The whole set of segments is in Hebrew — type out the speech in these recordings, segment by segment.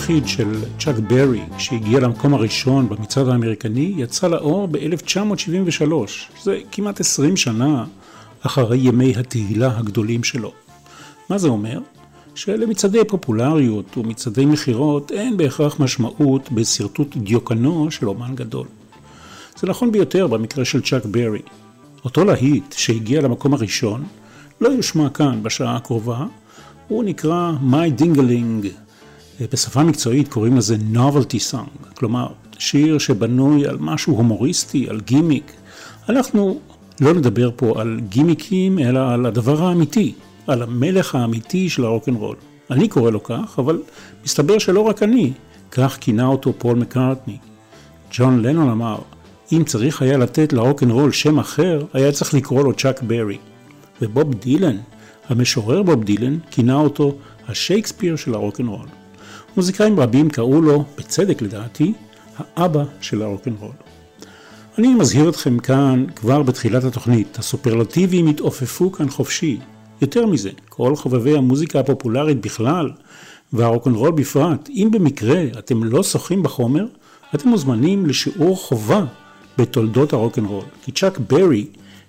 היחיד של צ'אק ברי שהגיע למקום הראשון במצעד האמריקני יצא לאור ב-1973, זה כמעט 20 שנה אחרי ימי התהילה הגדולים שלו. מה זה אומר? שלמצעדי פופולריות ומצעדי מכירות אין בהכרח משמעות בשרטוט דיוקנו של אומן גדול. זה נכון ביותר במקרה של צ'אק ברי. אותו להיט שהגיע למקום הראשון לא יושמע כאן בשעה הקרובה, הוא נקרא My Ding-a-Ling, בשפה מקצועית קוראים לזה novelty song, כלומר שיר שבנוי על משהו הומוריסטי, על גימיק. אנחנו לא נדבר פה על גימיקים, אלא על הדבר האמיתי, על המלך האמיתי של הרוקנרול. אני קורא לו כך, אבל מסתבר שלא רק אני, כך כינה אותו פול מקארטני. ג'ון לנון אמר, אם צריך היה לתת לרוקנרול שם אחר, היה צריך לקרוא לו צ'אק ברי. ובוב דילן, המשורר בוב דילן, כינה אותו השייקספיר של הרוקנרול. מוזיקאים רבים קראו לו, בצדק לדעתי, האבא של הרוקנרול. אני מזהיר אתכם כאן כבר בתחילת התוכנית, הסופרלטיבים התעופפו כאן חופשי. יותר מזה, כל חובבי המוזיקה הפופולרית בכלל, והרוקנרול בפרט, אם במקרה אתם לא שוחים בחומר, אתם מוזמנים לשיעור חובה בתולדות הרוקנרול. כי צ'אק ברי,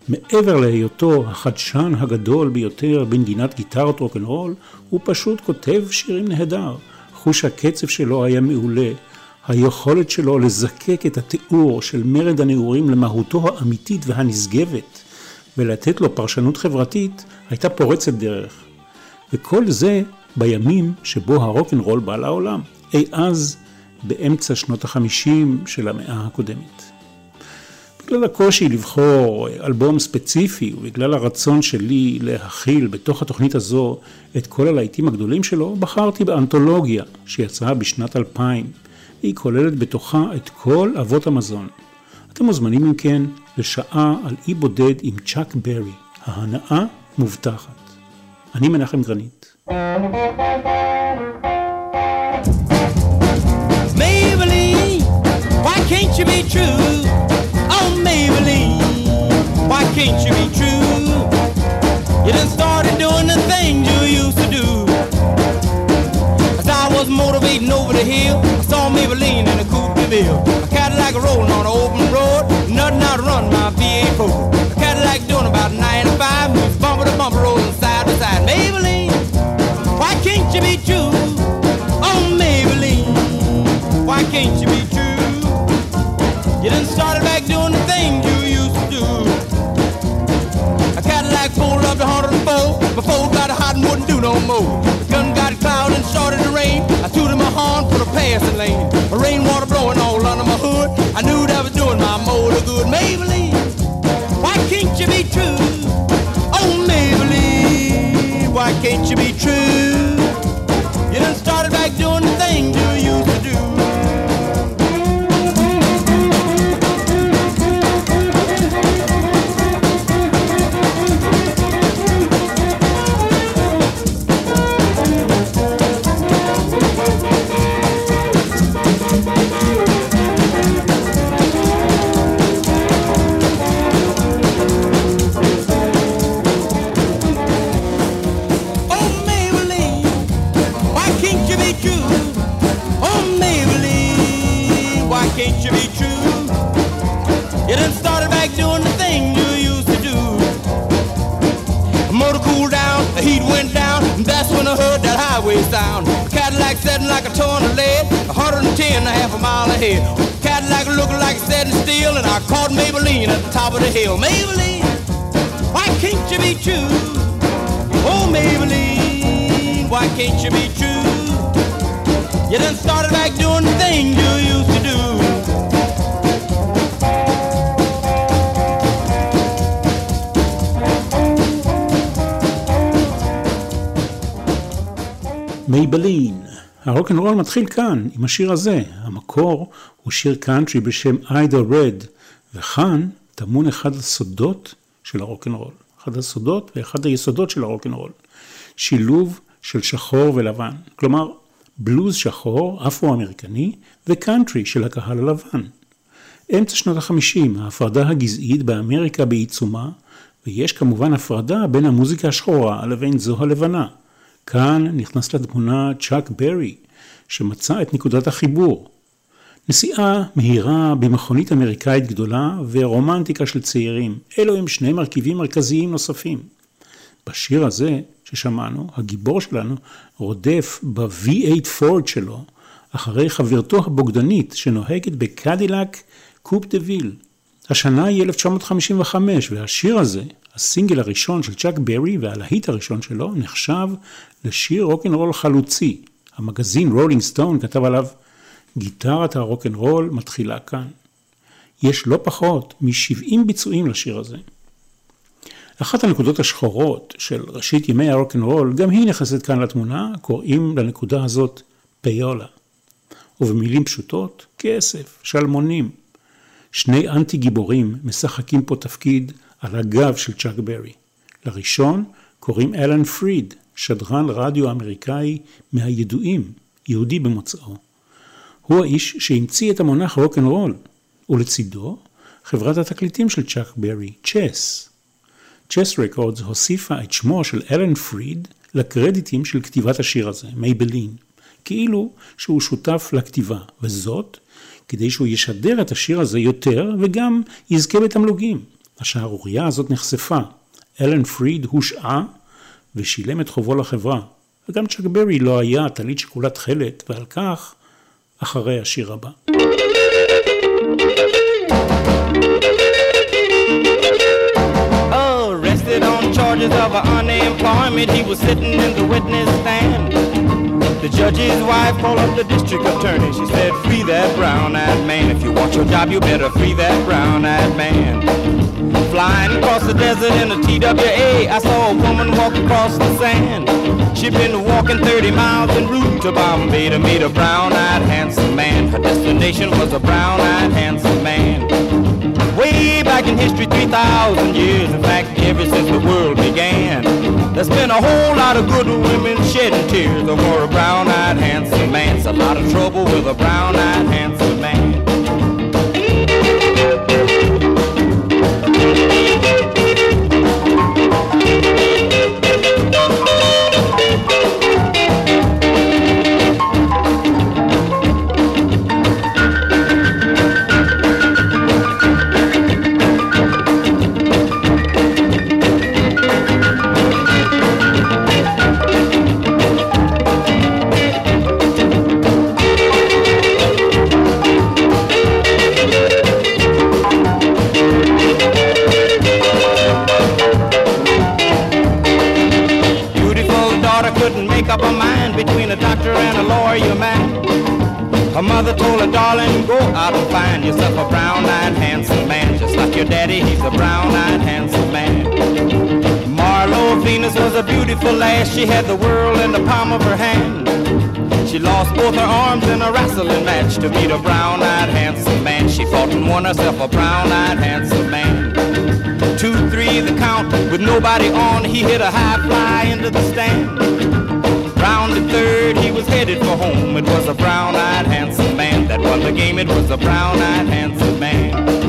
מעבר להיותו החדשן הגדול ביותר בנגינת גיטרות רוקנרול, הוא פשוט כותב שירים נהדר. חוש הקצב שלו היה מעולה, היכולת שלו לזקק את התיאור של מרד הנעורים למהותו האמיתית והנשגבת, ולתת לו פרשנות חברתית, הייתה פורצת דרך. וכל זה בימים שבו הרוקנרול בא לעולם, אי אז באמצע שנות החמישים של המאה הקודמת. בגלל הקושי לבחור אלבום ספציפי ובגלל הרצון שלי להכיל בתוך התוכנית הזו את כל הלהיטים הגדולים שלו, בחרתי באנתולוגיה שיצאה בשנת 2000. היא כוללת בתוכה את כל אבות המזון. אתם מוזמנים אם כן לשעה על אי בודד עם צ'אק ברי. ההנאה מובטחת. אני מנחם גרנית. Maybelline, why can't you be true? Can't you be true? You done started doing the things you used to do. As I was motivating over the hill, I saw Maybelline in a coupe de ville. A Cadillac rolling on an open road, nothing out to run my V8 A Cadillac doing about 95, moves bumper to bumper, rolling side to side. Maybelline, why can't you be true? Oh, Maybelline, why can't you be true? You done started back doing the things pulled up to 104 before got hot and wouldn't do no more. Hill. Maybelline, why can't you be true? Oh, Maybelline, why can't you be true? You done started back doing the things you used to do. מייבלין. הרוקנרול מתחיל כאן, עם השיר הזה. המקור הוא שיר קאנטרי בשם איידה רד, וכאן טמון אחד הסודות של הרוקנרול. אחד הסודות ואחד היסודות של הרוקנרול. שילוב של שחור ולבן. כלומר, בלוז שחור, אפרו-אמריקני, וקאנטרי של הקהל הלבן. אמצע שנות החמישים, ההפרדה הגזעית באמריקה בעיצומה, ויש כמובן הפרדה בין המוזיקה השחורה לבין זו הלבנה. כאן נכנס לתמונה צ'אק ברי, שמצא את נקודת החיבור. נסיעה מהירה במכונית אמריקאית גדולה ורומנטיקה של צעירים, אלו הם שני מרכיבים מרכזיים נוספים. בשיר הזה ששמענו, הגיבור שלנו רודף ב-V8 פורד שלו אחרי חברתו הבוגדנית שנוהגת בקדילק קופ דה ויל. השנה היא 1955 והשיר הזה, הסינגל הראשון של צ'אק ברי והלהיט הראשון שלו, נחשב לשיר רוקנרול חלוצי. המגזין רולינג סטון כתב עליו גיטרת הרוקנרול מתחילה כאן. יש לא פחות מ-70 ביצועים לשיר הזה. אחת הנקודות השחורות של ראשית ימי הרוקנרול, גם היא נכנסת כאן לתמונה, קוראים לנקודה הזאת payola. ובמילים פשוטות, כסף, שלמונים. שני אנטי גיבורים משחקים פה תפקיד על הגב של צ'אק ברי. לראשון קוראים אלן פריד, שדרן רדיו אמריקאי מהידועים, יהודי במוצאו. הוא האיש שהמציא את המונח רוקנרול, ולצידו חברת התקליטים של צ'אק ברי, צ'ס. צ'ס רקורדס הוסיפה את שמו של אלן פריד לקרדיטים של כתיבת השיר הזה, מייבלין, כאילו שהוא שותף לכתיבה, וזאת כדי שהוא ישדר את השיר הזה יותר וגם יזכה בתמלוגים. השערורייה הזאת נחשפה. אלן פריד הושעה ושילם את חובו לחברה. וגם צ'אק ברי לא היה טלית שכולה תכלת, ועל כך אחרי השיר הבא. Arrested on charges of unemployment, he was sitting in the witness stand. The judge's wife called up the district attorney. She said, free that brown-eyed man. If you want your job, you better free that brown-eyed man. Flying across the desert in a TWA, I saw a woman walk across the sand. She'd been walking 30 miles en route to Bombay to meet a brown-eyed handsome man. Her destination was a brown-eyed handsome man. Way back in history, 3,000 years, in fact, ever since the world began. There's been a whole lot of good women shedding tears over a brown-eyed handsome man. It's a lot of trouble with a brown-eyed handsome man. Go out and find yourself a brown-eyed handsome man. Just like your daddy, he's a brown-eyed handsome man. Marlo Venus was a beautiful lass. She had the world in the palm of her hand. She lost both her arms in a wrestling match to meet a brown-eyed handsome man. She fought and won herself a brown-eyed handsome man. Two, three, the count with nobody on. He hit a high fly into the stand. Round the third, he was headed for home. It was a brown-eyed handsome that won the game. It was a brown-eyed handsome man.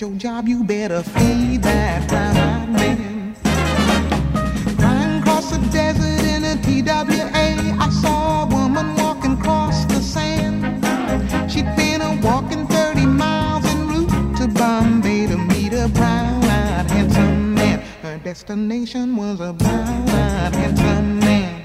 Your job, you better feed that brown-eyed man. Crying across the desert in a TWA, I saw a woman walking across the sand. She'd been a walking 30 miles en route to Bombay to meet a brown-eyed handsome man. Her destination was a brown-eyed handsome man.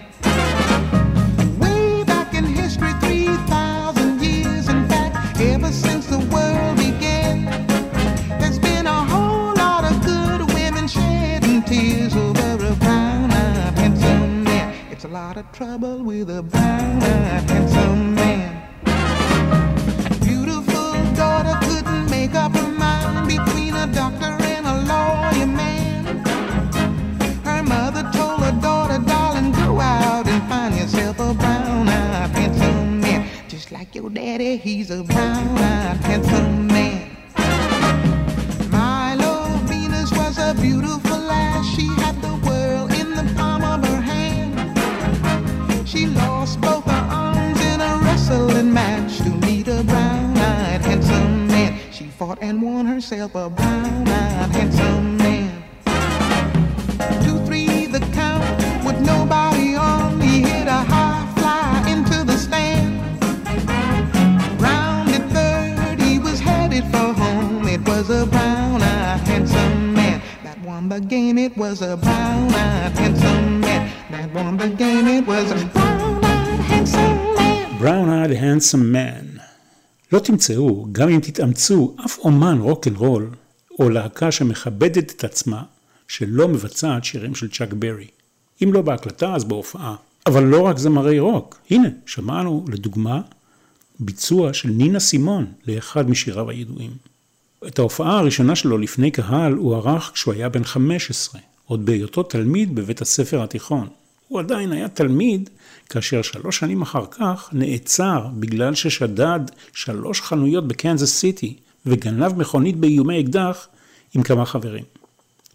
Was a brown-eyed, handsome man that won the game. It was a brown-eyed, handsome man. Brown-eyed handsome man. לא תמצאו, גם אם תתאמצו, אף אומן רוקנרול או להקה שמכבדת את עצמה, שלא מבצעת שירים של צ'אק ברי. אם לא בהקלטה, אז בהופעה. אבל לא רק זמרי רוק. הנה, שמענו, לדוגמה, ביצוע של נינה סימון לאחד משיריו הידועים. את ההופעה הראשונה שלו לפני קהל הוא ערך כשהוא היה בן 15, עוד בהיותו תלמיד בבית הספר התיכון. הוא עדיין היה תלמיד כאשר שלוש שנים אחר כך נעצר בגלל ששדד שלוש חנויות בקנזס סיטי וגנב מכונית באיומי אקדח עם כמה חברים.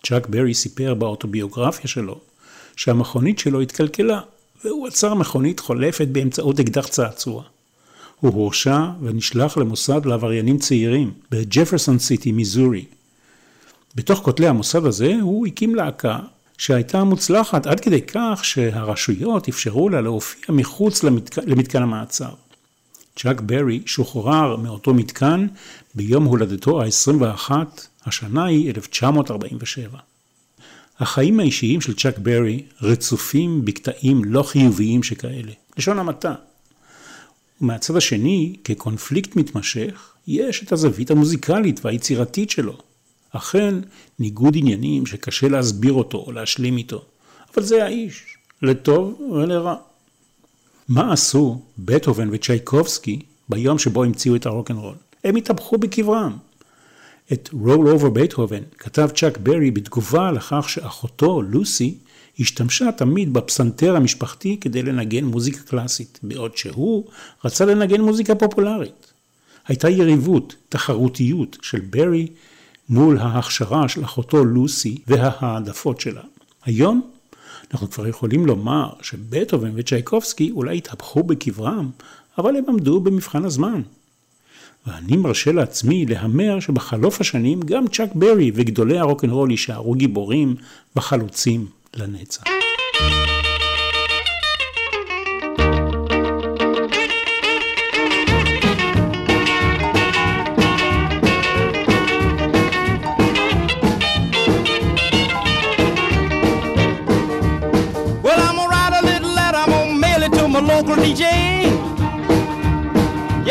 צ'אק ברי סיפר באוטוביוגרפיה שלו שהמכונית שלו התקלקלה והוא עצר מכונית חולפת באמצעות אקדח צעצוע. הוא הורשע ונשלח למוסד לעבריינים צעירים בג'פרסון סיטי, מיזורי. בתוך כותלי המוסד הזה הוא הקים להקה שהייתה מוצלחת עד כדי כך שהרשויות אפשרו לה להופיע מחוץ למתק... למתקן המעצר. צ'אק ברי שוחרר מאותו מתקן ביום הולדתו ה-21, השנה היא 1947. החיים האישיים של צ'אק ברי רצופים בקטעים לא חיוביים שכאלה, לשון המעטה. ומהצד השני, כקונפליקט מתמשך, יש את הזווית המוזיקלית והיצירתית שלו. אכן, ניגוד עניינים שקשה להסביר אותו או להשלים איתו, אבל זה האיש, לטוב ולרע. מה עשו בטהובן וצ'ייקובסקי ביום שבו המציאו את הרוקנרול? הם התהפכו בקברם. את Roll Over בטהובן כתב צ'אק ברי בתגובה לכך שאחותו, לוסי, השתמשה תמיד בפסנתר המשפחתי כדי לנגן מוזיקה קלאסית, בעוד שהוא רצה לנגן מוזיקה פופולרית. הייתה יריבות, תחרותיות של ברי מול ההכשרה של אחותו לוסי וההעדפות שלה. היום אנחנו כבר יכולים לומר שבטהובן וצ'ייקובסקי אולי התהפכו בקברם, אבל הם עמדו במבחן הזמן. ואני מרשה לעצמי להמר שבחלוף השנים גם צ'אק ברי וגדולי הרוקנרול יישארו גיבורים וחלוצים לנצח.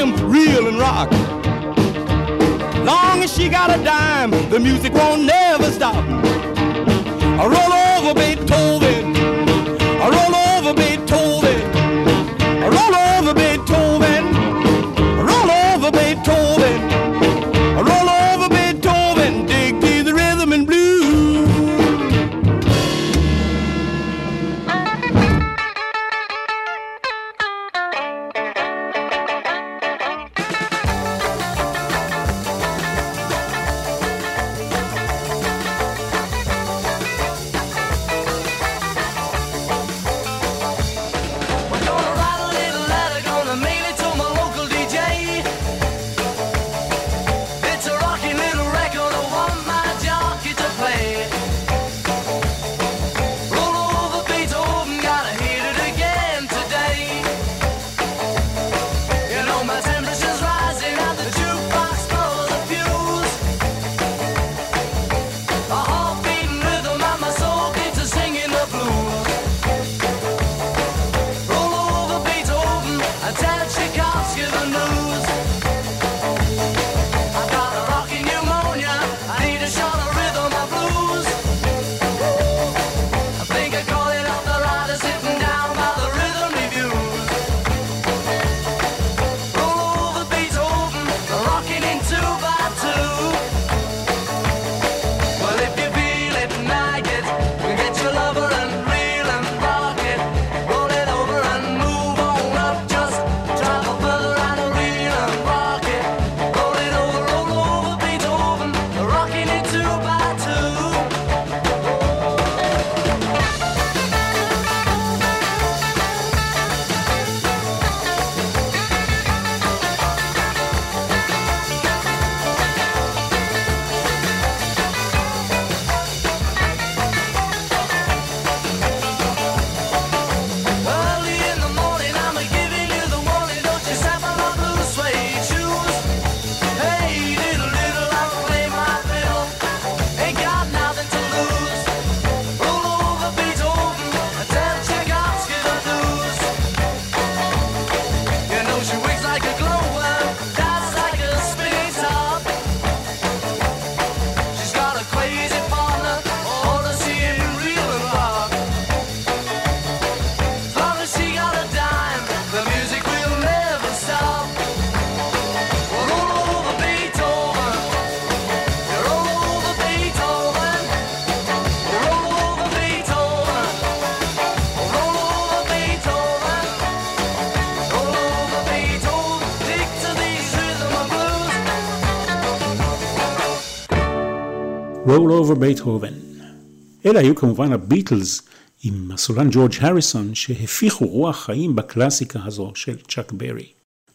him reel and rock. Long as she got a dime, the music won't never stop. I roll over Beethoven, Roll Over Beethoven. אלה היו כמובן הביטלס עם הסולן ג'ורג' הריסון שהפיחו רוח חיים בקלאסיקה הזו של צ'אק ברי.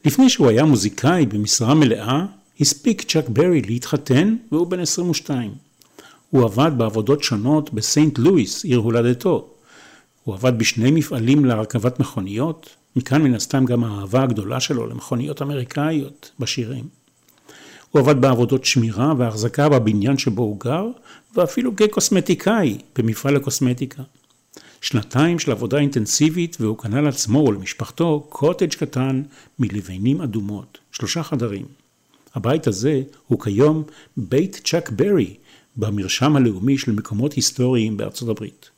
לפני שהוא היה מוזיקאי במשרה מלאה, הספיק צ'אק ברי להתחתן והוא בן 22. הוא עבד בעבודות שונות בסנט לואיס, עיר הולדתו. הוא עבד בשני מפעלים להרכבת מכוניות, מכאן מן הסתם גם האהבה הגדולה שלו למכוניות אמריקאיות בשירים. הוא עבד בעבודות שמירה והחזקה בבניין שבו הוא גר, ואפילו כקוסמטיקאי במפעל הקוסמטיקה. שנתיים של עבודה אינטנסיבית והוא קנה לעצמו ולמשפחתו קוטג' קטן מלבנים אדומות, שלושה חדרים. הבית הזה הוא כיום בית צ'אק ברי במרשם הלאומי של מקומות היסטוריים בארצות הברית.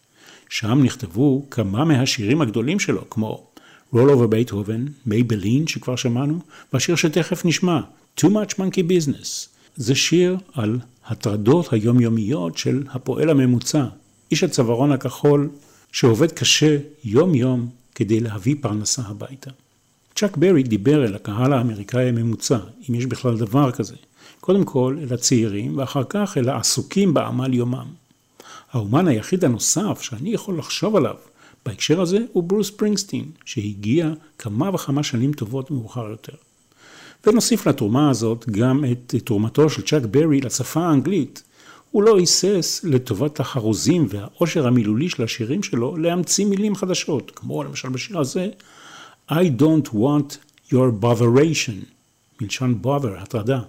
שם נכתבו כמה מהשירים הגדולים שלו, כמו Roll over Beethoven, מייבלין שכבר שמענו, והשיר שתכף נשמע, Too Much Monkey Business. זה שיר על הטרדות היומיומיות של הפועל הממוצע, איש הצווארון הכחול שעובד קשה יום-יום כדי להביא פרנסה הביתה. צ'אק ברי דיבר אל הקהל האמריקאי הממוצע, אם יש בכלל דבר כזה. קודם כל אל הצעירים, ואחר כך אל העסוקים בעמל יומם. האומן היחיד הנוסף שאני יכול לחשוב עליו בהקשר הזה הוא ברוס פרינגסטין, שהגיע כמה וכמה שנים טובות מאוחר יותר. ונוסיף לתרומה הזאת גם את תרומתו של צ'אק ברי לשפה האנגלית. הוא לא היסס לטובת החרוזים והעושר המילולי של השירים שלו להמציא מילים חדשות, כמו למשל בשיר הזה I don't want your botheration, מלשון bother, הטרדה.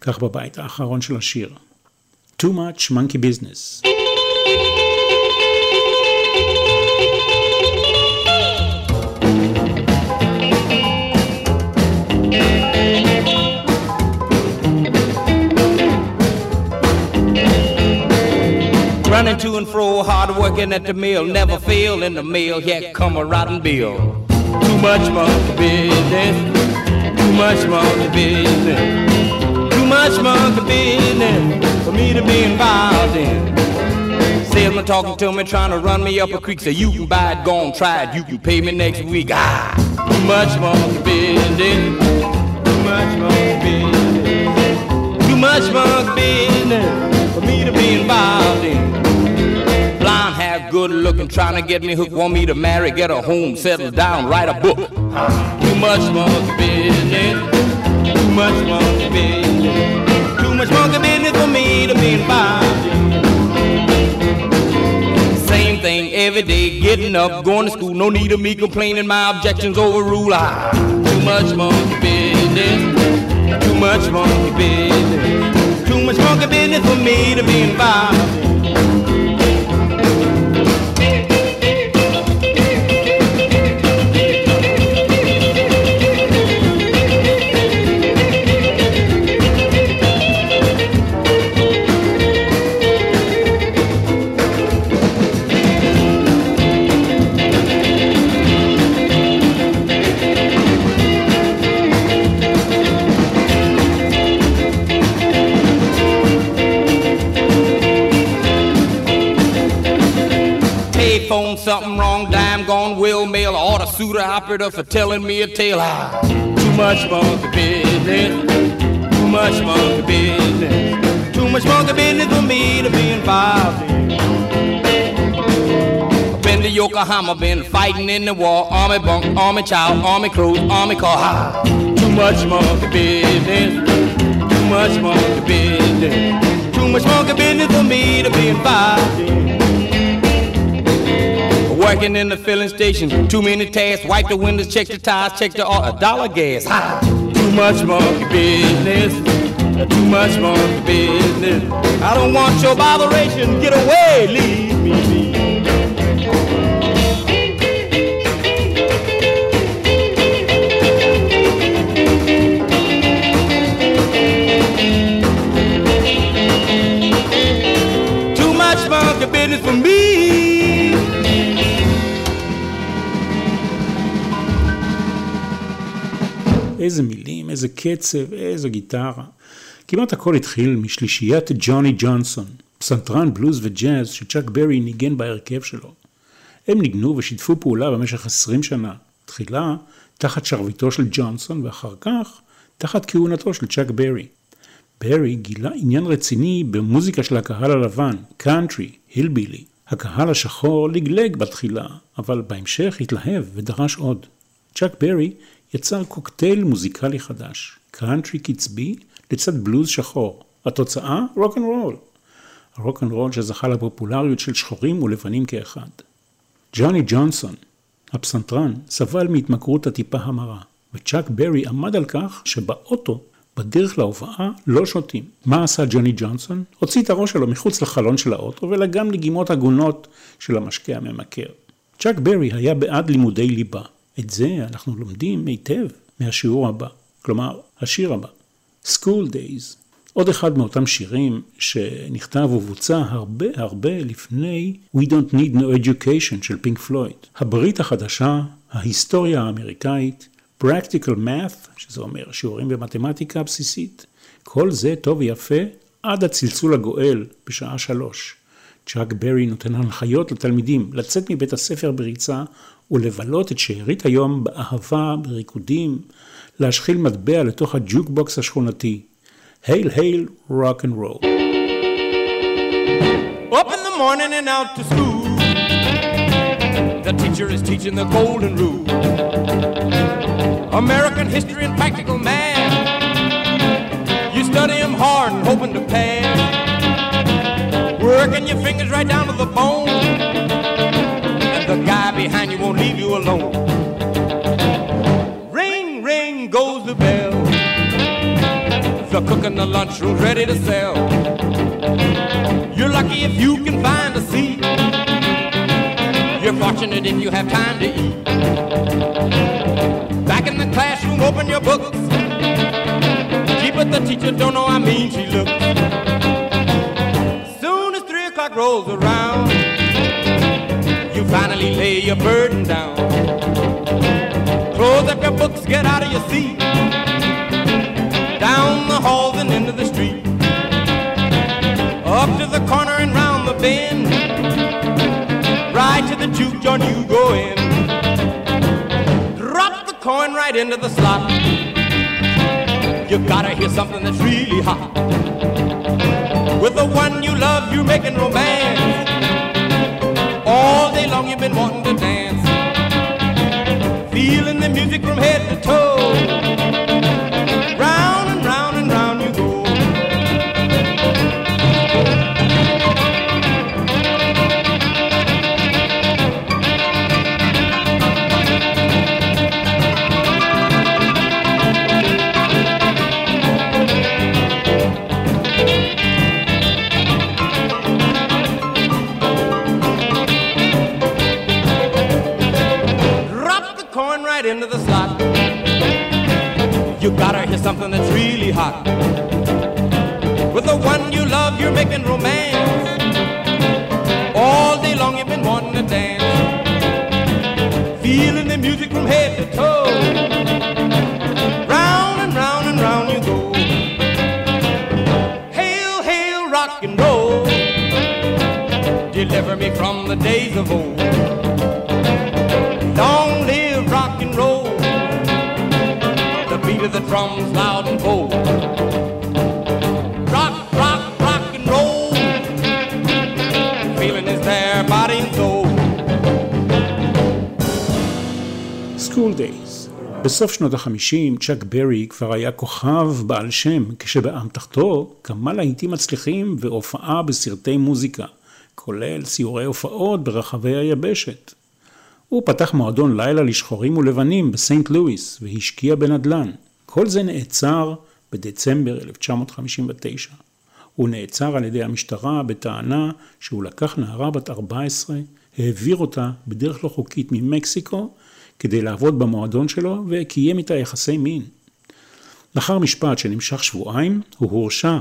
כך בבית האחרון של השיר. Too much monkey business. Running to and fro, hard working at the mill, never fail in the mill, yet come a rotten bill. Too much monkey business, too much monkey business, too much monkey business for me to be involved in. Salesman talking to me, trying to run me up a creek, say you can buy it, go on, try it, you can pay me next week. Ah, too much monkey business, too much monkey business, too much monkey business for me to be involved in good looking, trying to get me hooked, want me to marry, get a home, settle down, write a book. Too much monkey business, too much monkey business, too much monkey business for me to be involved. Same thing every day, getting up, going to school, no need of me complaining, my objections overrule. Ah, too much monkey business, too much monkey business, too much monkey business for me to be involved something wrong, dime gone, will mail, order suitor operator for telling me a tale. Ah, too much monkey business, too much monkey business, too much monkey business for me to be involved in. Been to Yokohama, been fighting in the war, army bunk, army child, army crew, army car. Ah, too much monkey business, too much monkey business, too much monkey business for me to be involved in. Working in the filling station, too many tasks. Wipe the windows, check the tires, check the uh, dollar gas. Ha! Too much monkey business, too much monkey business. I don't want your botheration. Get away, leave me be. Too much monkey business for me. איזה מילים, איזה קצב, איזה גיטרה. כמעט הכל התחיל משלישיית ג'וני ג'ונסון, פסנתרן בלוז וג'אז שצ'אק ברי ניגן בהרכב שלו. הם ניגנו ושיתפו פעולה במשך 20 שנה, תחילה תחת שרביטו של ג'ונסון ואחר כך תחת כהונתו של צ'אק ברי. ברי גילה עניין רציני במוזיקה של הקהל הלבן, קאנטרי, hillbilly. הקהל השחור לגלג בתחילה, אבל בהמשך התלהב ודרש עוד. צ'אק ברי יצר קוקטייל מוזיקלי חדש, קאנטרי קצבי לצד בלוז שחור. התוצאה? רוק אנד רול. הרוק אנד רול שזכה לפופולריות של שחורים ולבנים כאחד. ג'וני ג'ונסון, הפסנתרן, סבל מהתמכרות לטיפה המרה, וצ'אק ברי עמד על כך שבאוטו, בדרך להופעה, לא שותים. מה עשה ג'וני ג'ונסון? הוציא את הראש שלו מחוץ לחלון של האוטו ולגם לגימות הגונות של המשקה הממכר. צ'אק ברי היה בעד לימודי ליבה. את זה אנחנו לומדים היטב מהשיעור הבא, כלומר, השיר הבא. School Days, עוד אחד מאותם שירים שנכתב ובוצע הרבה הרבה לפני We Don't Need No Education של פינק פלויד. הברית החדשה, ההיסטוריה האמריקאית, Practical Math, שזה אומר שיעורים במתמטיקה הבסיסית, כל זה טוב ויפה עד הצלצול הגואל בשעה שלוש. צ'אק ברי נותן הנחיות לתלמידים לצאת מבית הספר בריצה ולבלות את שארית היום באהבה, בריקודים, להשחיל מטבע לתוך הג'וקבוקס השכונתי. Hail, hail, rock and roll. Up in the morning and out to school. The teacher is teaching the golden rule. American history and practical math. You study them hard and hoping to pass. Working your fingers right down to the bone. And the guy behind you won't leave you alone. Ring, ring goes the bell. The cook in the lunchroom's ready to sell. You're lucky if you can find a seat. You're fortunate if you have time to eat. Back in the classroom, open your books. Gee, but the teacher don't know how mean she looks. Soon as three o'clock rolls around, finally lay your burden down. Close up your books, get out of your seat. Down the halls and into the street. Up to the corner and round the bend. Right to the juke joint you go in. Drop the coin right into the slot. You gotta hear something that's really hot. With the one you love, you're making romance. Long you've been wanting to dance. Feeling the music from head to toe. Gotta hear something that's really hot. With the one you love, you're making romance. All day long you've been wanting to dance. Feeling the music from head to toe. Round and round and round you go. Hail, hail, rock and roll. Deliver me from the days of old. Of the drums loud and bold. Rock, rock, rock and roll. Feeling is there, body and soul. School Days. בסוף שנות החמישים, צ'אק ברי כבר היה כוכב בעל שם, כשבאמתחתו כמה להיטים מצליחים והופעה בסרטי מוזיקה, כולל סיורי הופעות ברחבי היבשת. הוא פתח מועדון לילה לשחורים ולבנים בסנט לואיס והשקיע בנדל"ן. כל זה נעצר בדצמבר 1959. הוא נעצר על ידי המשטרה בטענה שהוא לקח נערה בת 14, העביר אותה בדרך לא חוקית ממקסיקו כדי לעבוד במועדון שלו וקיים איתה יחסי מין. לאחר משפט שנמשך שבועיים, הוא הורשע.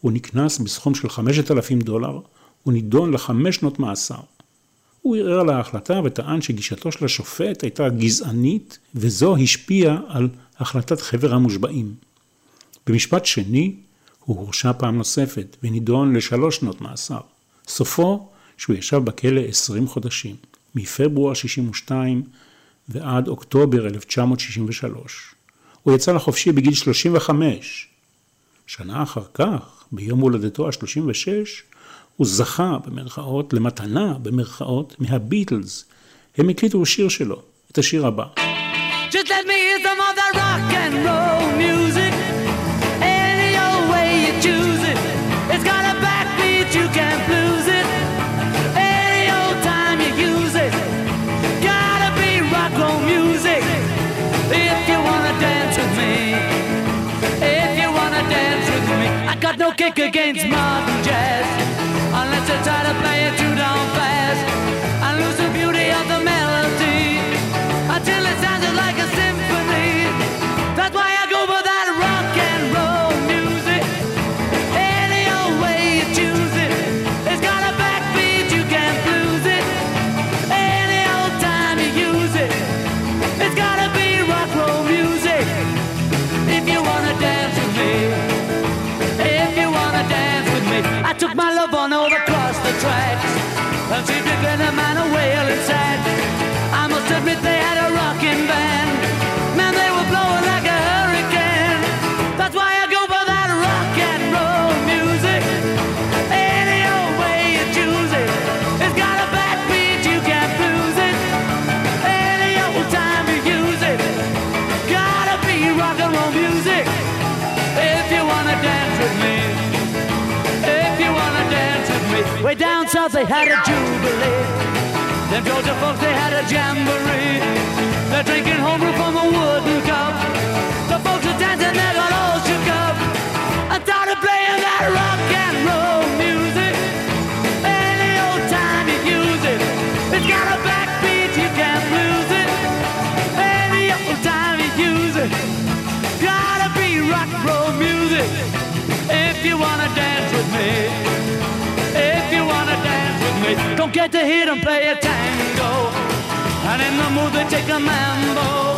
הוא נקנס בסכום של 5,000 דולר, הוא נידון לחמש שנות מאסר. הוא ערער על ההחלטה וטען שגישתו של השופט הייתה גזענית, וזו השפיעה על החלטת חבר המושבעים. במשפט שני, הוא הורשע פעם נוספת ונידון לשלוש שנות מאסר. סופו שהוא ישב בכלא 20 חודשים, מפברואר 62 ועד אוקטובר 1963. הוא יצא לחופשי בגיל 35. שנה אחר כך, ביום הולדתו ה-36, הוא זכה במרכאות למתנה במרכאות מהביטלס. הם הקליטו שיר שלו, את השיר הבא. Just let me hear some of that rock and roll music. Any old way you choose it It's got a backbeat, you can't lose it. Any old time you use it Gotta be rock roll music. If you wanna dance with me If you wanna dance with me. I got no kick against modern jazz Unless you try to play it too down fast man a wailing sad I must admit they had a rocking band. Man, they were blowing like a hurricane. That's why I go for that rock and roll music. Any old way you choose it It's got a backbeat, you can't lose it. Any old time you use it Gotta be rock and roll music. If you wanna dance with me If you wanna dance with me. Way down south they had a jubilee Them Georgia folks they had a jamboree. They're drinking homebrew from a wooden cup. The folks are dancing they got all shook up. And started playing that rock and roll music. Any old time you use it It's got a backbeat you can't lose it. Any old time you use it Gotta be rock and roll music If you wanna dance with me Don't get to hear them play a tango. And in the mood they take a mambo.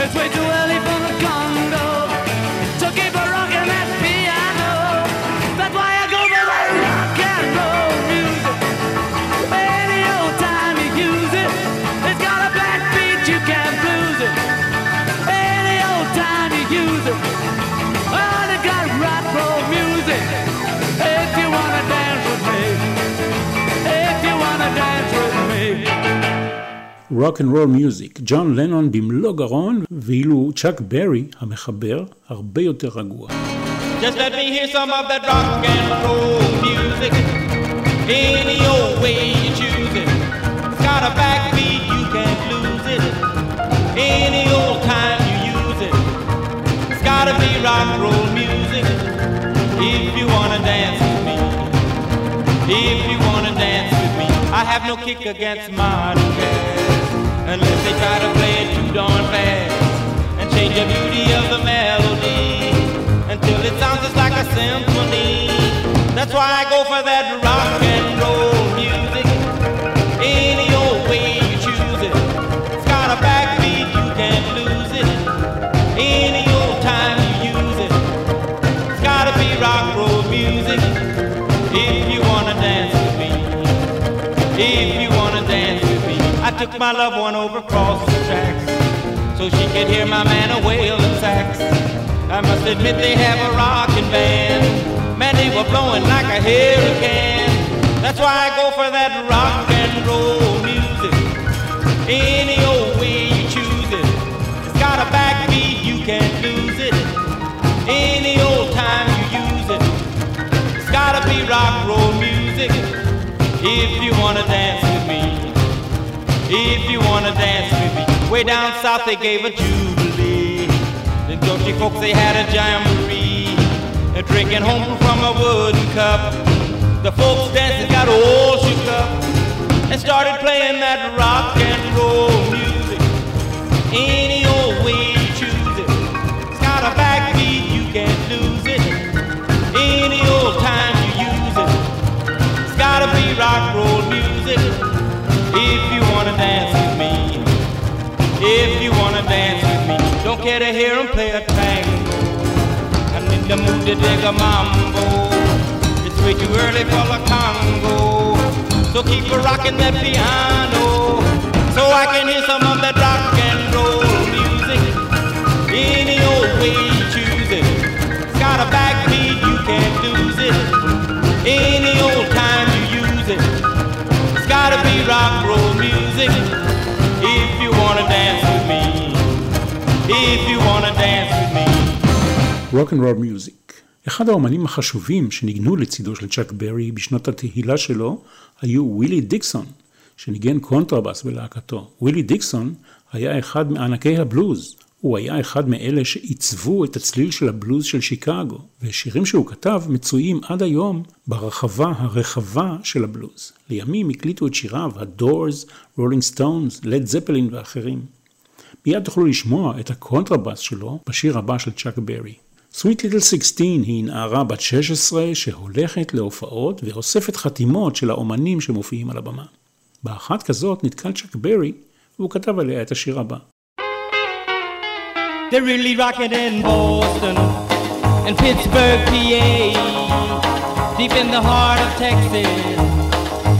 It's way too early for the Congo. So keep a rocking that piano. That's why רוק אנד רול מיוזיק, ג'ון לנון במלוא גרון, ואילו צ'אק ברי, המחבר, הרבה יותר רגוע. Just let me hear some of that rock and roll music. Any old way you choose it. It's got a backbeat, you can't lose it. Any old time you use it. It's gotta be rock and roll music. If you wanna dance with me. If you wanna dance with me. I have no kick against modern jazz. Unless they try to play it too darn fast. And change the beauty of the melody until it sounds just like a symphony. That's why I go for that rock and roll music. Any old way you choose it. It's got a backbeat, you can't lose it. Any old time you use it. It's gotta be rock roll music. If took my loved one over across the tracks so she could hear my man a wailing sax. I must admit they have a rockin' band. Man, they were blowing like a hurricane. That's why I go for that rock and roll music. Any old way you choose it. It's got a backbeat, you can't lose it. Any old time you use it. It's gotta be rock roll music. If you wanna dance with me. If you wanna dance with me. Way down south they gave a jubilee. The Georgia folks they had a jamboree. They're drinking home from a wooden cup. The folks dancing got all shook up and started playing that rock and roll music. Any old way you choose it. It's got a backbeat, you can't lose it. Any old time you use it. It's gotta be rock roll dance with me, if you wanna dance with me, don't care to hear him play a tango. I'm in the mood to dig a mambo. It's way too early for the Congo, so keep a rocking that piano, so I can hear some of that rock and roll music any old way you choose it. it's Got a backbeat, you can't lose it any old time you use it. It's gotta be rock roll music. If you wanna dance with me. If you wanna dance with me. Rock and Roll Music. אחד האומנים החשובים שניגנו לצידו של צ'אק ברי בשנות התהילה שלו היו ווילי דיקסון, שניגן קונטרבאס בלהקתו. ווילי דיקסון היה אחד מענקי הבלוז. הוא היה אחד מאלה שעיצבו את הצליל של הבלוז של שיקגו, ושירים שהוא כתב מצויים עד היום ברחבה הרחבה של הבלוז. לימים הקליטו את שיריו הדורס, רולינג סטונס, לד זפלין ואחרים. מיד תוכלו לשמוע את הקונטרבאס שלו בשיר הבא של צ'אק ברי. Sweet Little 16 היא נערה בת 16 שהולכת להופעות ואוספת חתימות של האומנים שמופיעים על הבמה. באחת כזאת נתקל צ'אק ברי והוא כתב עליה את השיר הבא. They're really rocking in Boston and Pittsburgh, PA, deep in the heart of Texas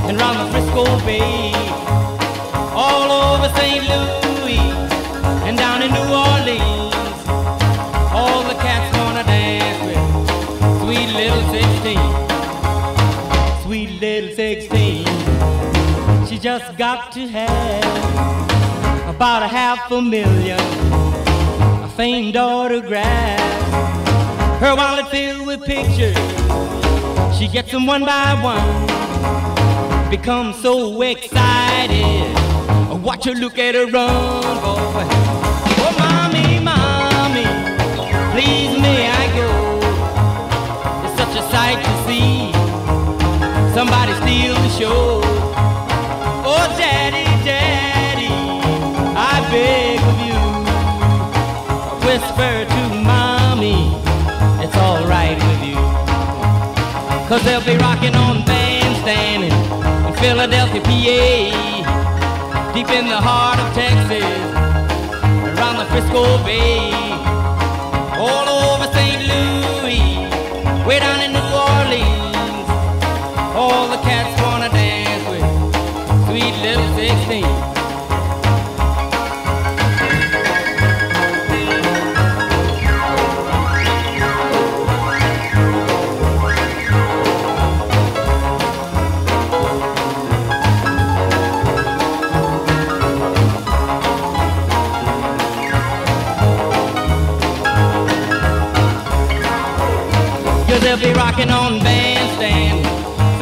and round the Frisco Bay, all over St. Louis and down in New Orleans. All the cats wanna dance with sweet little 16, sweet little 16. She just got to have about a half a million famed autograph. Her wallet filled with pictures. She gets them one by one. Becomes so excited. Watch her look at her run, boy. Cause they'll be rocking on bandstand in, in Philadelphia, PA, deep in the heart of Texas, around the Frisco Bay,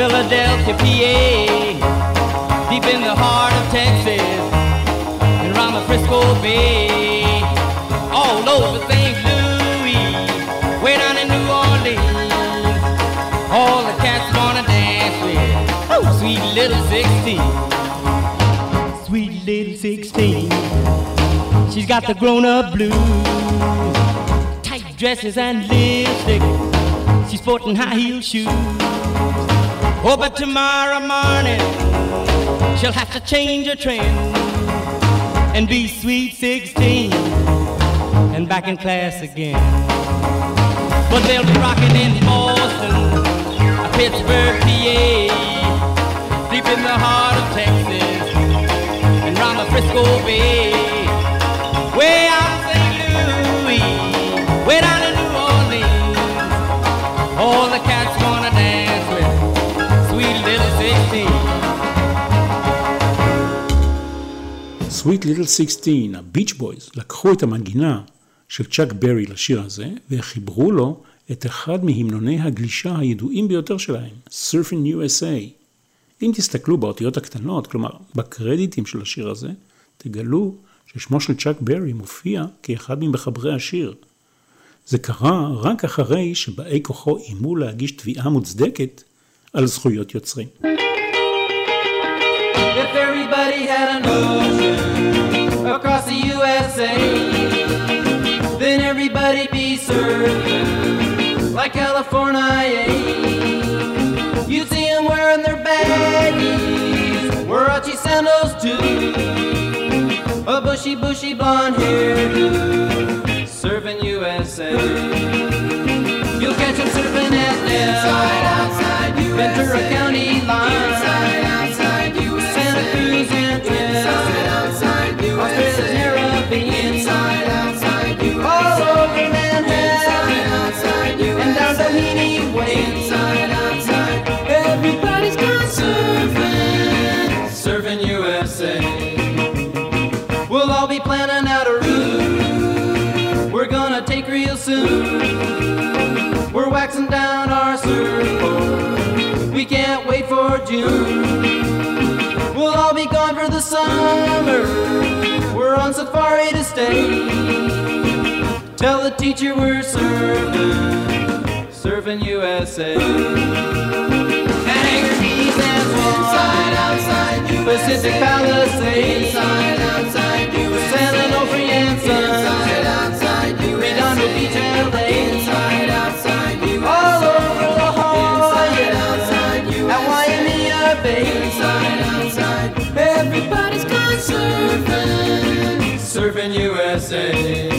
Philadelphia, PA, deep in the heart of Texas, and around the Frisco Bay, all over St. Louis, way down in New Orleans. All the cats wanna dance with, oh, sweet little 16, sweet little 16. She's got the grown-up blues, tight dresses and lipstick. She's sporting high heel shoes. Oh, but tomorrow morning she'll have to change her trend and be sweet 16 and back in class again. But they'll be rocking in Boston, Pittsburgh, PA, deep in the heart of Texas and round the Frisco Bay, way out of St. Louis, way down in New Orleans. All the cats wanna 16. Sweet Little 16, הביץ' בויז, לקחו את המנגינה של צ'אק ברי לשיר הזה, וחיברו לו את אחד מהמנוני הגלישה הידועים ביותר שלהם, Surfing USA. אם תסתכלו באותיות הקטנות, כלומר בקרדיטים של השיר הזה, תגלו ששמו של צ'אק ברי מופיע כאחד ממחברי השיר. זה קרה רק אחרי שבאי כוחו איימו להגיש תביעה מוצדקת על זכויות יוצרים. If everybody had an ocean across the USA, then everybody'd be surfing like California. You'd see them wearing their baggies, Warachi sandals too, a bushy, bushy blonde hairdo, surfing USA. You'll catch them surfing at Inside, June. We'll all be gone for the summer. We're on safari to stay. Tell the teacher we're surfing, surfing USA. Anchor and inside, outside, Pacific Palisades. Inside, outside, San Onofre and Sun. Inside, outside, Redondo Beach, LA. Bay. Inside, outside, Everybody's surfing. Surfing USA.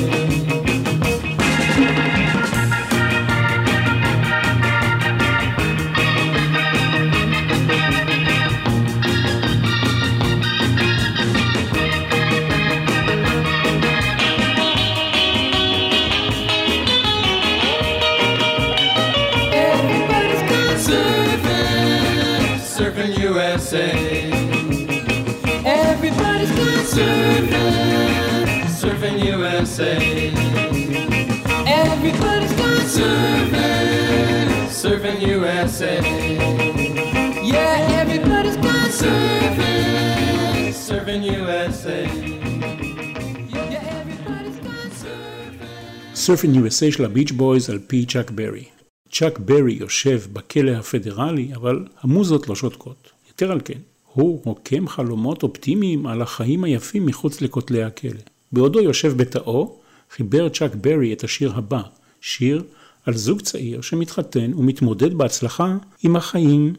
USA. Everybody's gone surfing, surfing USA. Everybody's gone surfing, surfing USA. Yeah, everybody's gone surfing, surfing USA. Yeah, everybody's gone surfing. סרפין USA של הביץ' בויז על פי צ'אק ברי. צ'אק ברי יושב בכלא הפדרלי, אבל המוזות לא שותקות. יתר על כן, הוא רוקם חלומות אופטימיים על החיים היפים מחוץ לכותלי הכלא. בעודו יושב בתאו, חיבר צ'אק ברי את השיר הבא, שיר על זוג צעיר שמתחתן ומתמודד בהצלחה עם החיים.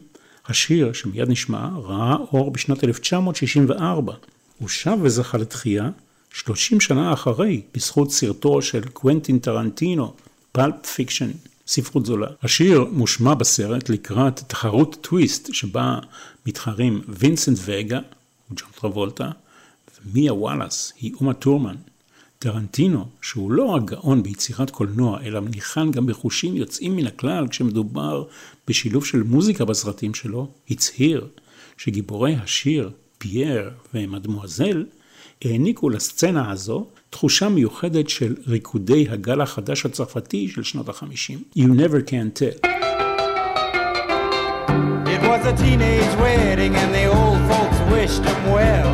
השיר, שמיד נשמע, ראה אור בשנת 1964. הוא שב וזכה לתחייה 30 שנה אחרי, בזכות סרטו של קוונטין טרנטינו, Pulp Fiction, ספרות זולה. השיר מושמע בסרט לקראת תחרות טוויסט שבה מתחרים וינסנט וגה, ג'ון טרבולטה, ומיה וואלאס היא אומה טורמן. טרנטינו, שהוא לא רק גאון ביצירת קולנוע, אלא ניחן גם בחושים יוצאים מן הכלל כשמדובר בשילוב של מוזיקה בסרטים שלו, הצהיר שגיבורי השיר, פייר ומדמואזל, העניקו לסצנה הזו תחושה מיוחדת של ריקודי הגל החדש הצרפתי של שנות החמישים. You never can tell. It was a teenage wedding and the old folks wished him well.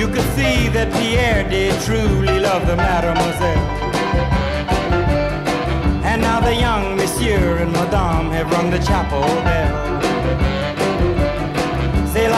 You could see that Pierre did truly love the mademoiselle. And now the young monsieur and madame have rung the chapel bell.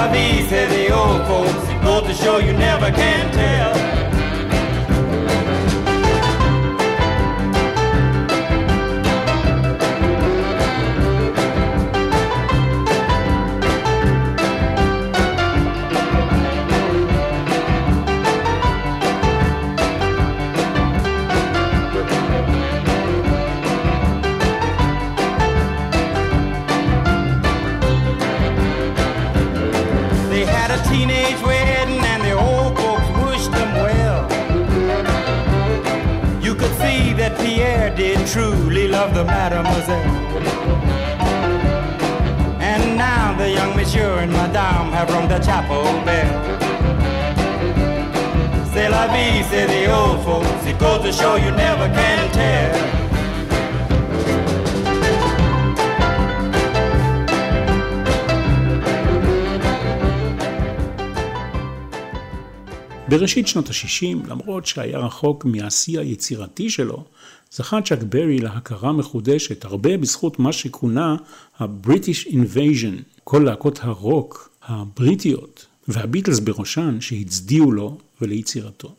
Say the old folks. Goes to show you never can tell. have rung the chapel bell. C'est la vie, c'est the old folks. It goes to show you never can tell. בראשית שנות ה-60, למרות שהיה רחוק מהשיא היצירתי שלו, זכה צ'אק ברי להכרה מחודשת, הרבה בזכות מה שכונה ה-British Invasion. כל להקות הרוק הבריטיות, והביטלס בראשן, שהצדיעו לו וליצירתו.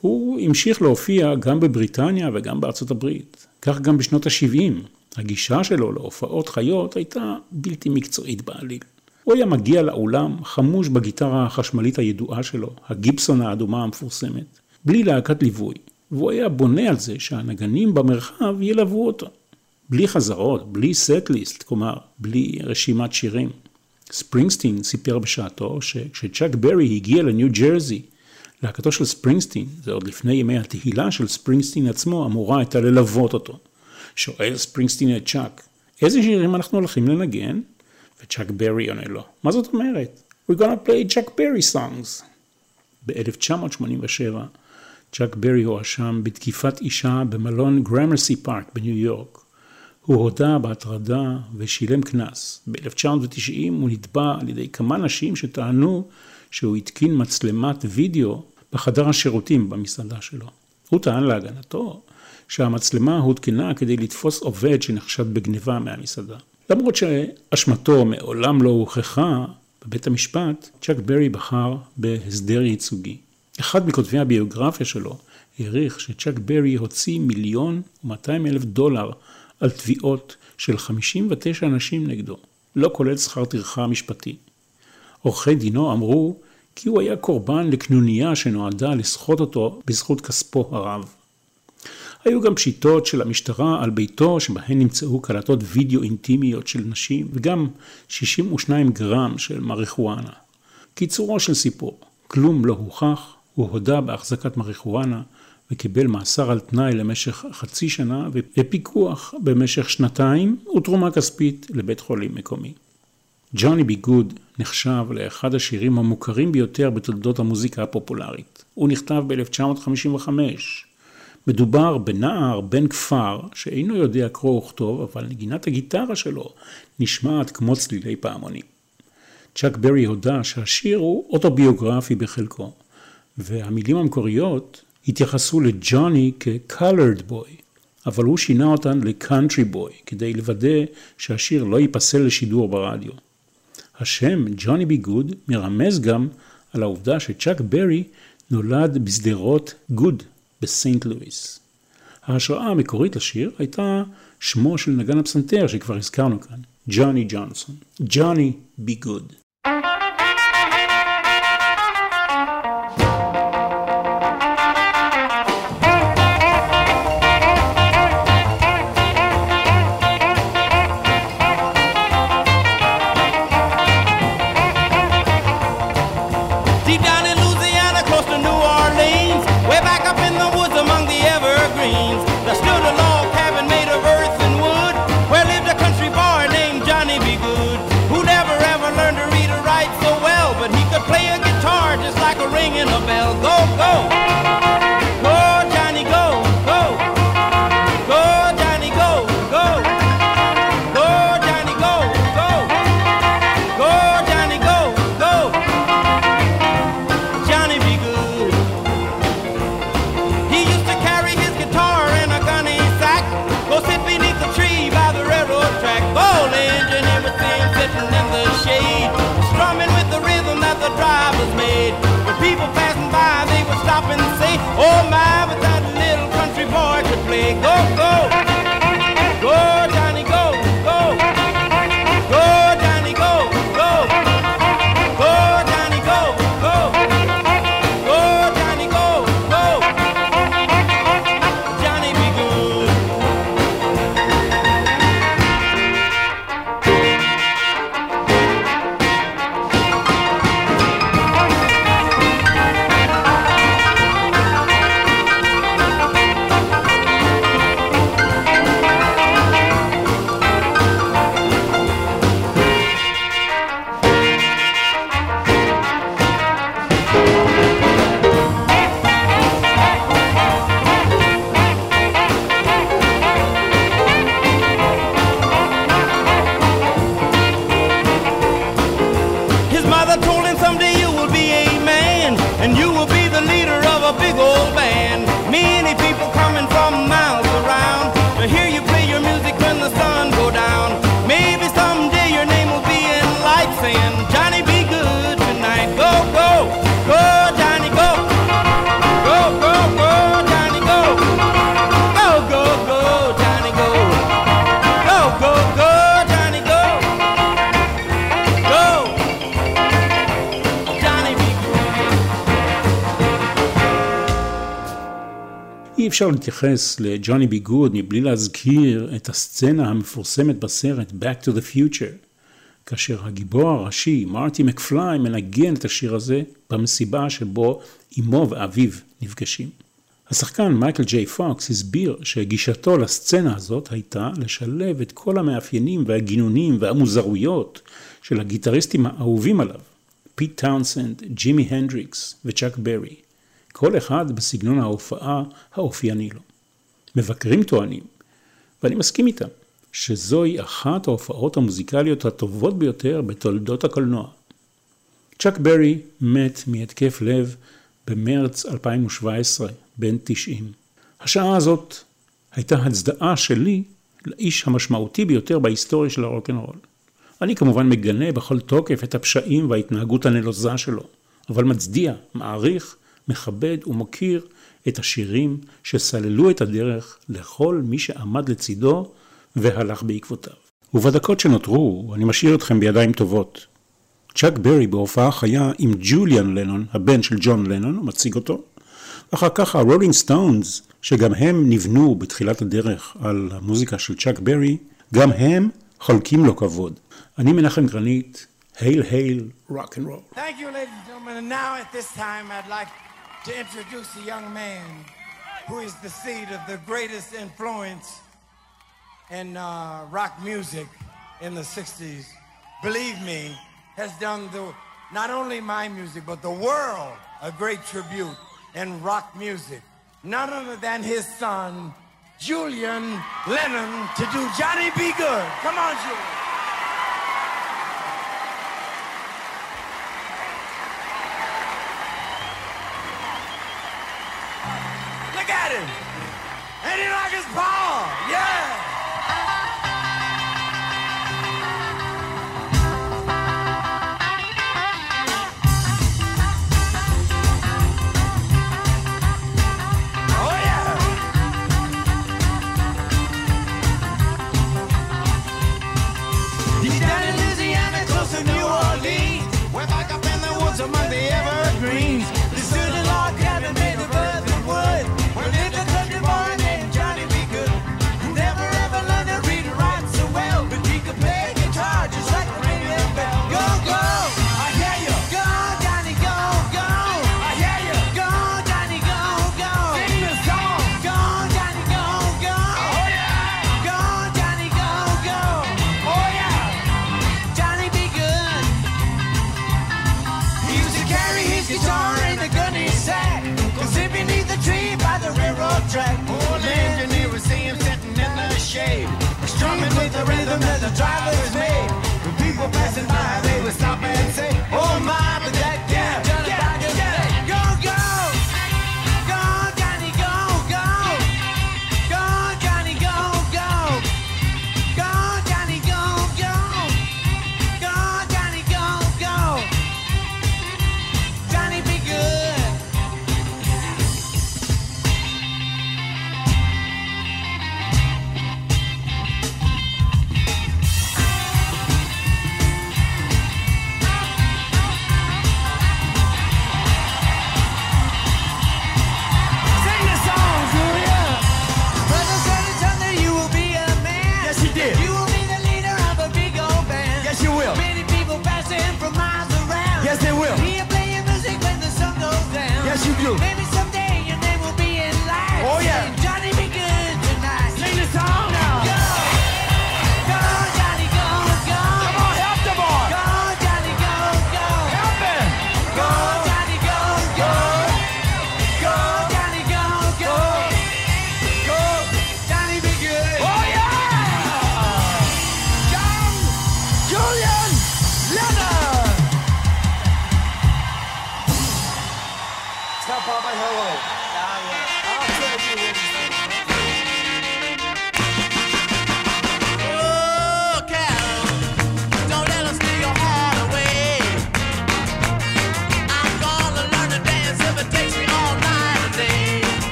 הוא המשיך להופיע גם בבריטניה וגם בארצות הברית, כך גם בשנות ה-70. הגישה שלו להופעות חיות הייתה בלתי מקצועית בעליל. הוא היה מגיע לאולם חמוש בגיטרה החשמלית הידועה שלו, הגיבסון האדומה המפורסמת, בלי להקת ליווי, והוא היה בונה על זה שהנגנים במרחב ילוו אותו. בלי חזרות, בלי סט-ליסט, כלומר, בלי רשימת שירים. ספרינגסטין סיפר בשעתו שכשצ'אק ברי הגיע לניו ג'רזי, להקתו של ספרינגסטין, זה עוד לפני ימי התהילה של ספרינגסטין עצמו, אמורה הייתה ללוות אותו. שואל ספרינגסטין את צ'אק, איזה שירים אנחנו הולכים לנגן? וצ'אק ברי עונה לו, מה זאת אומרת? We're gonna play צ'אק ברי songs. ב-1987 צ'אק ברי הואשם בתקיפת אישה במלון גרמרסי פארק בניו יורק. הוא הודה בהטרדה ושילם קנס. ב-1990 הוא נתבע על ידי כמה נשים שטענו שהוא התקין מצלמת וידאו בחדר השירותים במסעדה שלו. הוא טען להגנתו שהמצלמה הותקנה כדי לתפוס עובד שנחשד בגניבה מהמסעדה. למרות שאשמתו מעולם לא הוכחה בבית המשפט, צ'אק ברי בחר בהסדר ייצוגי. אחד מכותבי הביוגרפיה שלו העריך שצ'אק ברי הוציא מיליון ומאתיים אלף דולר על תביעות של 59 אנשים נגדו, לא כולל שכר טרחה משפטי. עורכי דינו אמרו כי הוא היה קורבן לקנוניה שנועדה לסחוט אותו בזכות כספו הרב. היו גם פשיטות של המשטרה על ביתו שבהן נמצאו קלטות וידאו אינטימיות של נשים וגם 62 גרם של מריחואנה. קיצורו של סיפור, כלום לא הוכח, הוא הודה בהחזקת מריחואנה וקיבל מאסר על תנאי למשך חצי שנה ופיקוח במשך שנתיים ותרומה כספית לבית חולים מקומי. ג'וני בי גוד נחשב לאחד השירים המוכרים ביותר בתולדות המוזיקה הפופולרית. הוא נכתב ב-1955. מדובר בנער בן כפר שאינו יודע קרוא וכתוב, אבל נגינת הגיטרה שלו נשמעת כמו צלילי פעמונים. צ'אק ברי הודה שהשיר הוא אוטוביוגרפי בחלקו, והמילים המקוריות התייחסו לג'וני כ-colored boy, אבל הוא שינה אותן ל-country boy, כדי לוודא שהשיר לא ייפסל לשידור ברדיו. השם ג'וני בי גוד מרמז גם על העובדה שצ'אק ברי נולד בשדרות גוד בסנט לואיס. ההשראה המקורית לשיר הייתה שמו של נגן הפסנתר שכבר הזכרנו כאן, ג'וני ג'ונסון. ג'וני בי גוד. אפשר להתייחס לג'וני בי גוד מבלי להזכיר את הסצנה המפורסמת בסרט Back to the Future, כאשר הגיבור הראשי, מרטי מקפליי, מנגן את השיר הזה במסיבה שבו אמו ואביו נפגשים. השחקן מייקל ג'יי פוקס הסביר שגישתו לסצנה הזאת הייתה לשלב את כל המאפיינים והגינונים והמוזרויות של הגיטריסטים האהובים עליו, פיט טאונסנד, ג'ימי הנדריקס וצ'אק ברי, כל אחד בסגנון ההופעה האופייני לו. מבקרים טוענים, ואני מסכים איתם, שזוהי אחת ההופעות המוזיקליות הטובות ביותר בתולדות הקולנוע. צ'אק ברי מת מהתקף לב במרץ 2017, בן 90. השעה הזאת הייתה הצדעה שלי לאיש המשמעותי ביותר בהיסטוריה של הרוקנרול. אני כמובן מגנה בכל תוקף את הפשעים וההתנהגות הנלוזה שלו, אבל מצדיע, מעריך, מכבד ומוקיר את השירים שסללו את הדרך לכל מי שעמד לצידו והלך בעקבותיו. ובדקות שנותרו, אני משאיר אתכם בידיים טובות. צ'אק ברי בהופעה חיה עם ג'וליאן לנון, הבן של ג'ון לנון, הוא מציג אותו. אחר כך הרולינג סטונס, שגם הם נבנו בתחילת הדרך על המוזיקה של צ'אק ברי, גם הם חולקים לו כבוד. אני מנחם גרנית, הייל הייל, רוק אנד רול. Thank you, ladies and gentlemen. And now at this time, I'd like to introduce a young man who is the seed of the greatest influence in uh, rock music in the 60s. Believe me, has done the, not only my music, but the world a great tribute in rock music. None other than his son, Julian Lennon, to do Johnny Be Good. Come on, Julian.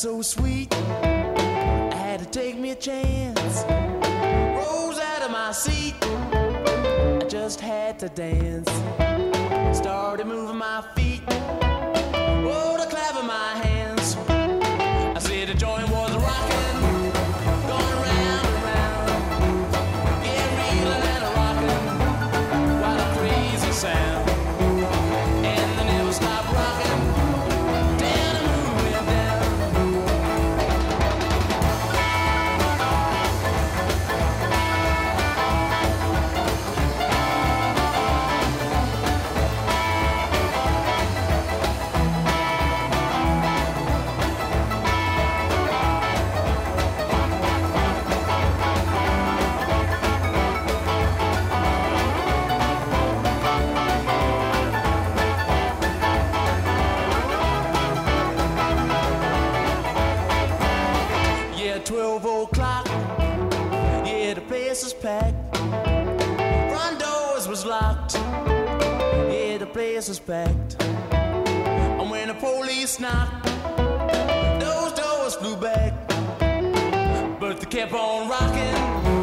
so sweet. I had to take me a chance. Rose out of my seat. I just had to dance. Started moving my feet. packed. Front doors was locked. Yeah, the place was packed. And when the police knocked, those doors flew back. But they kept on rocking.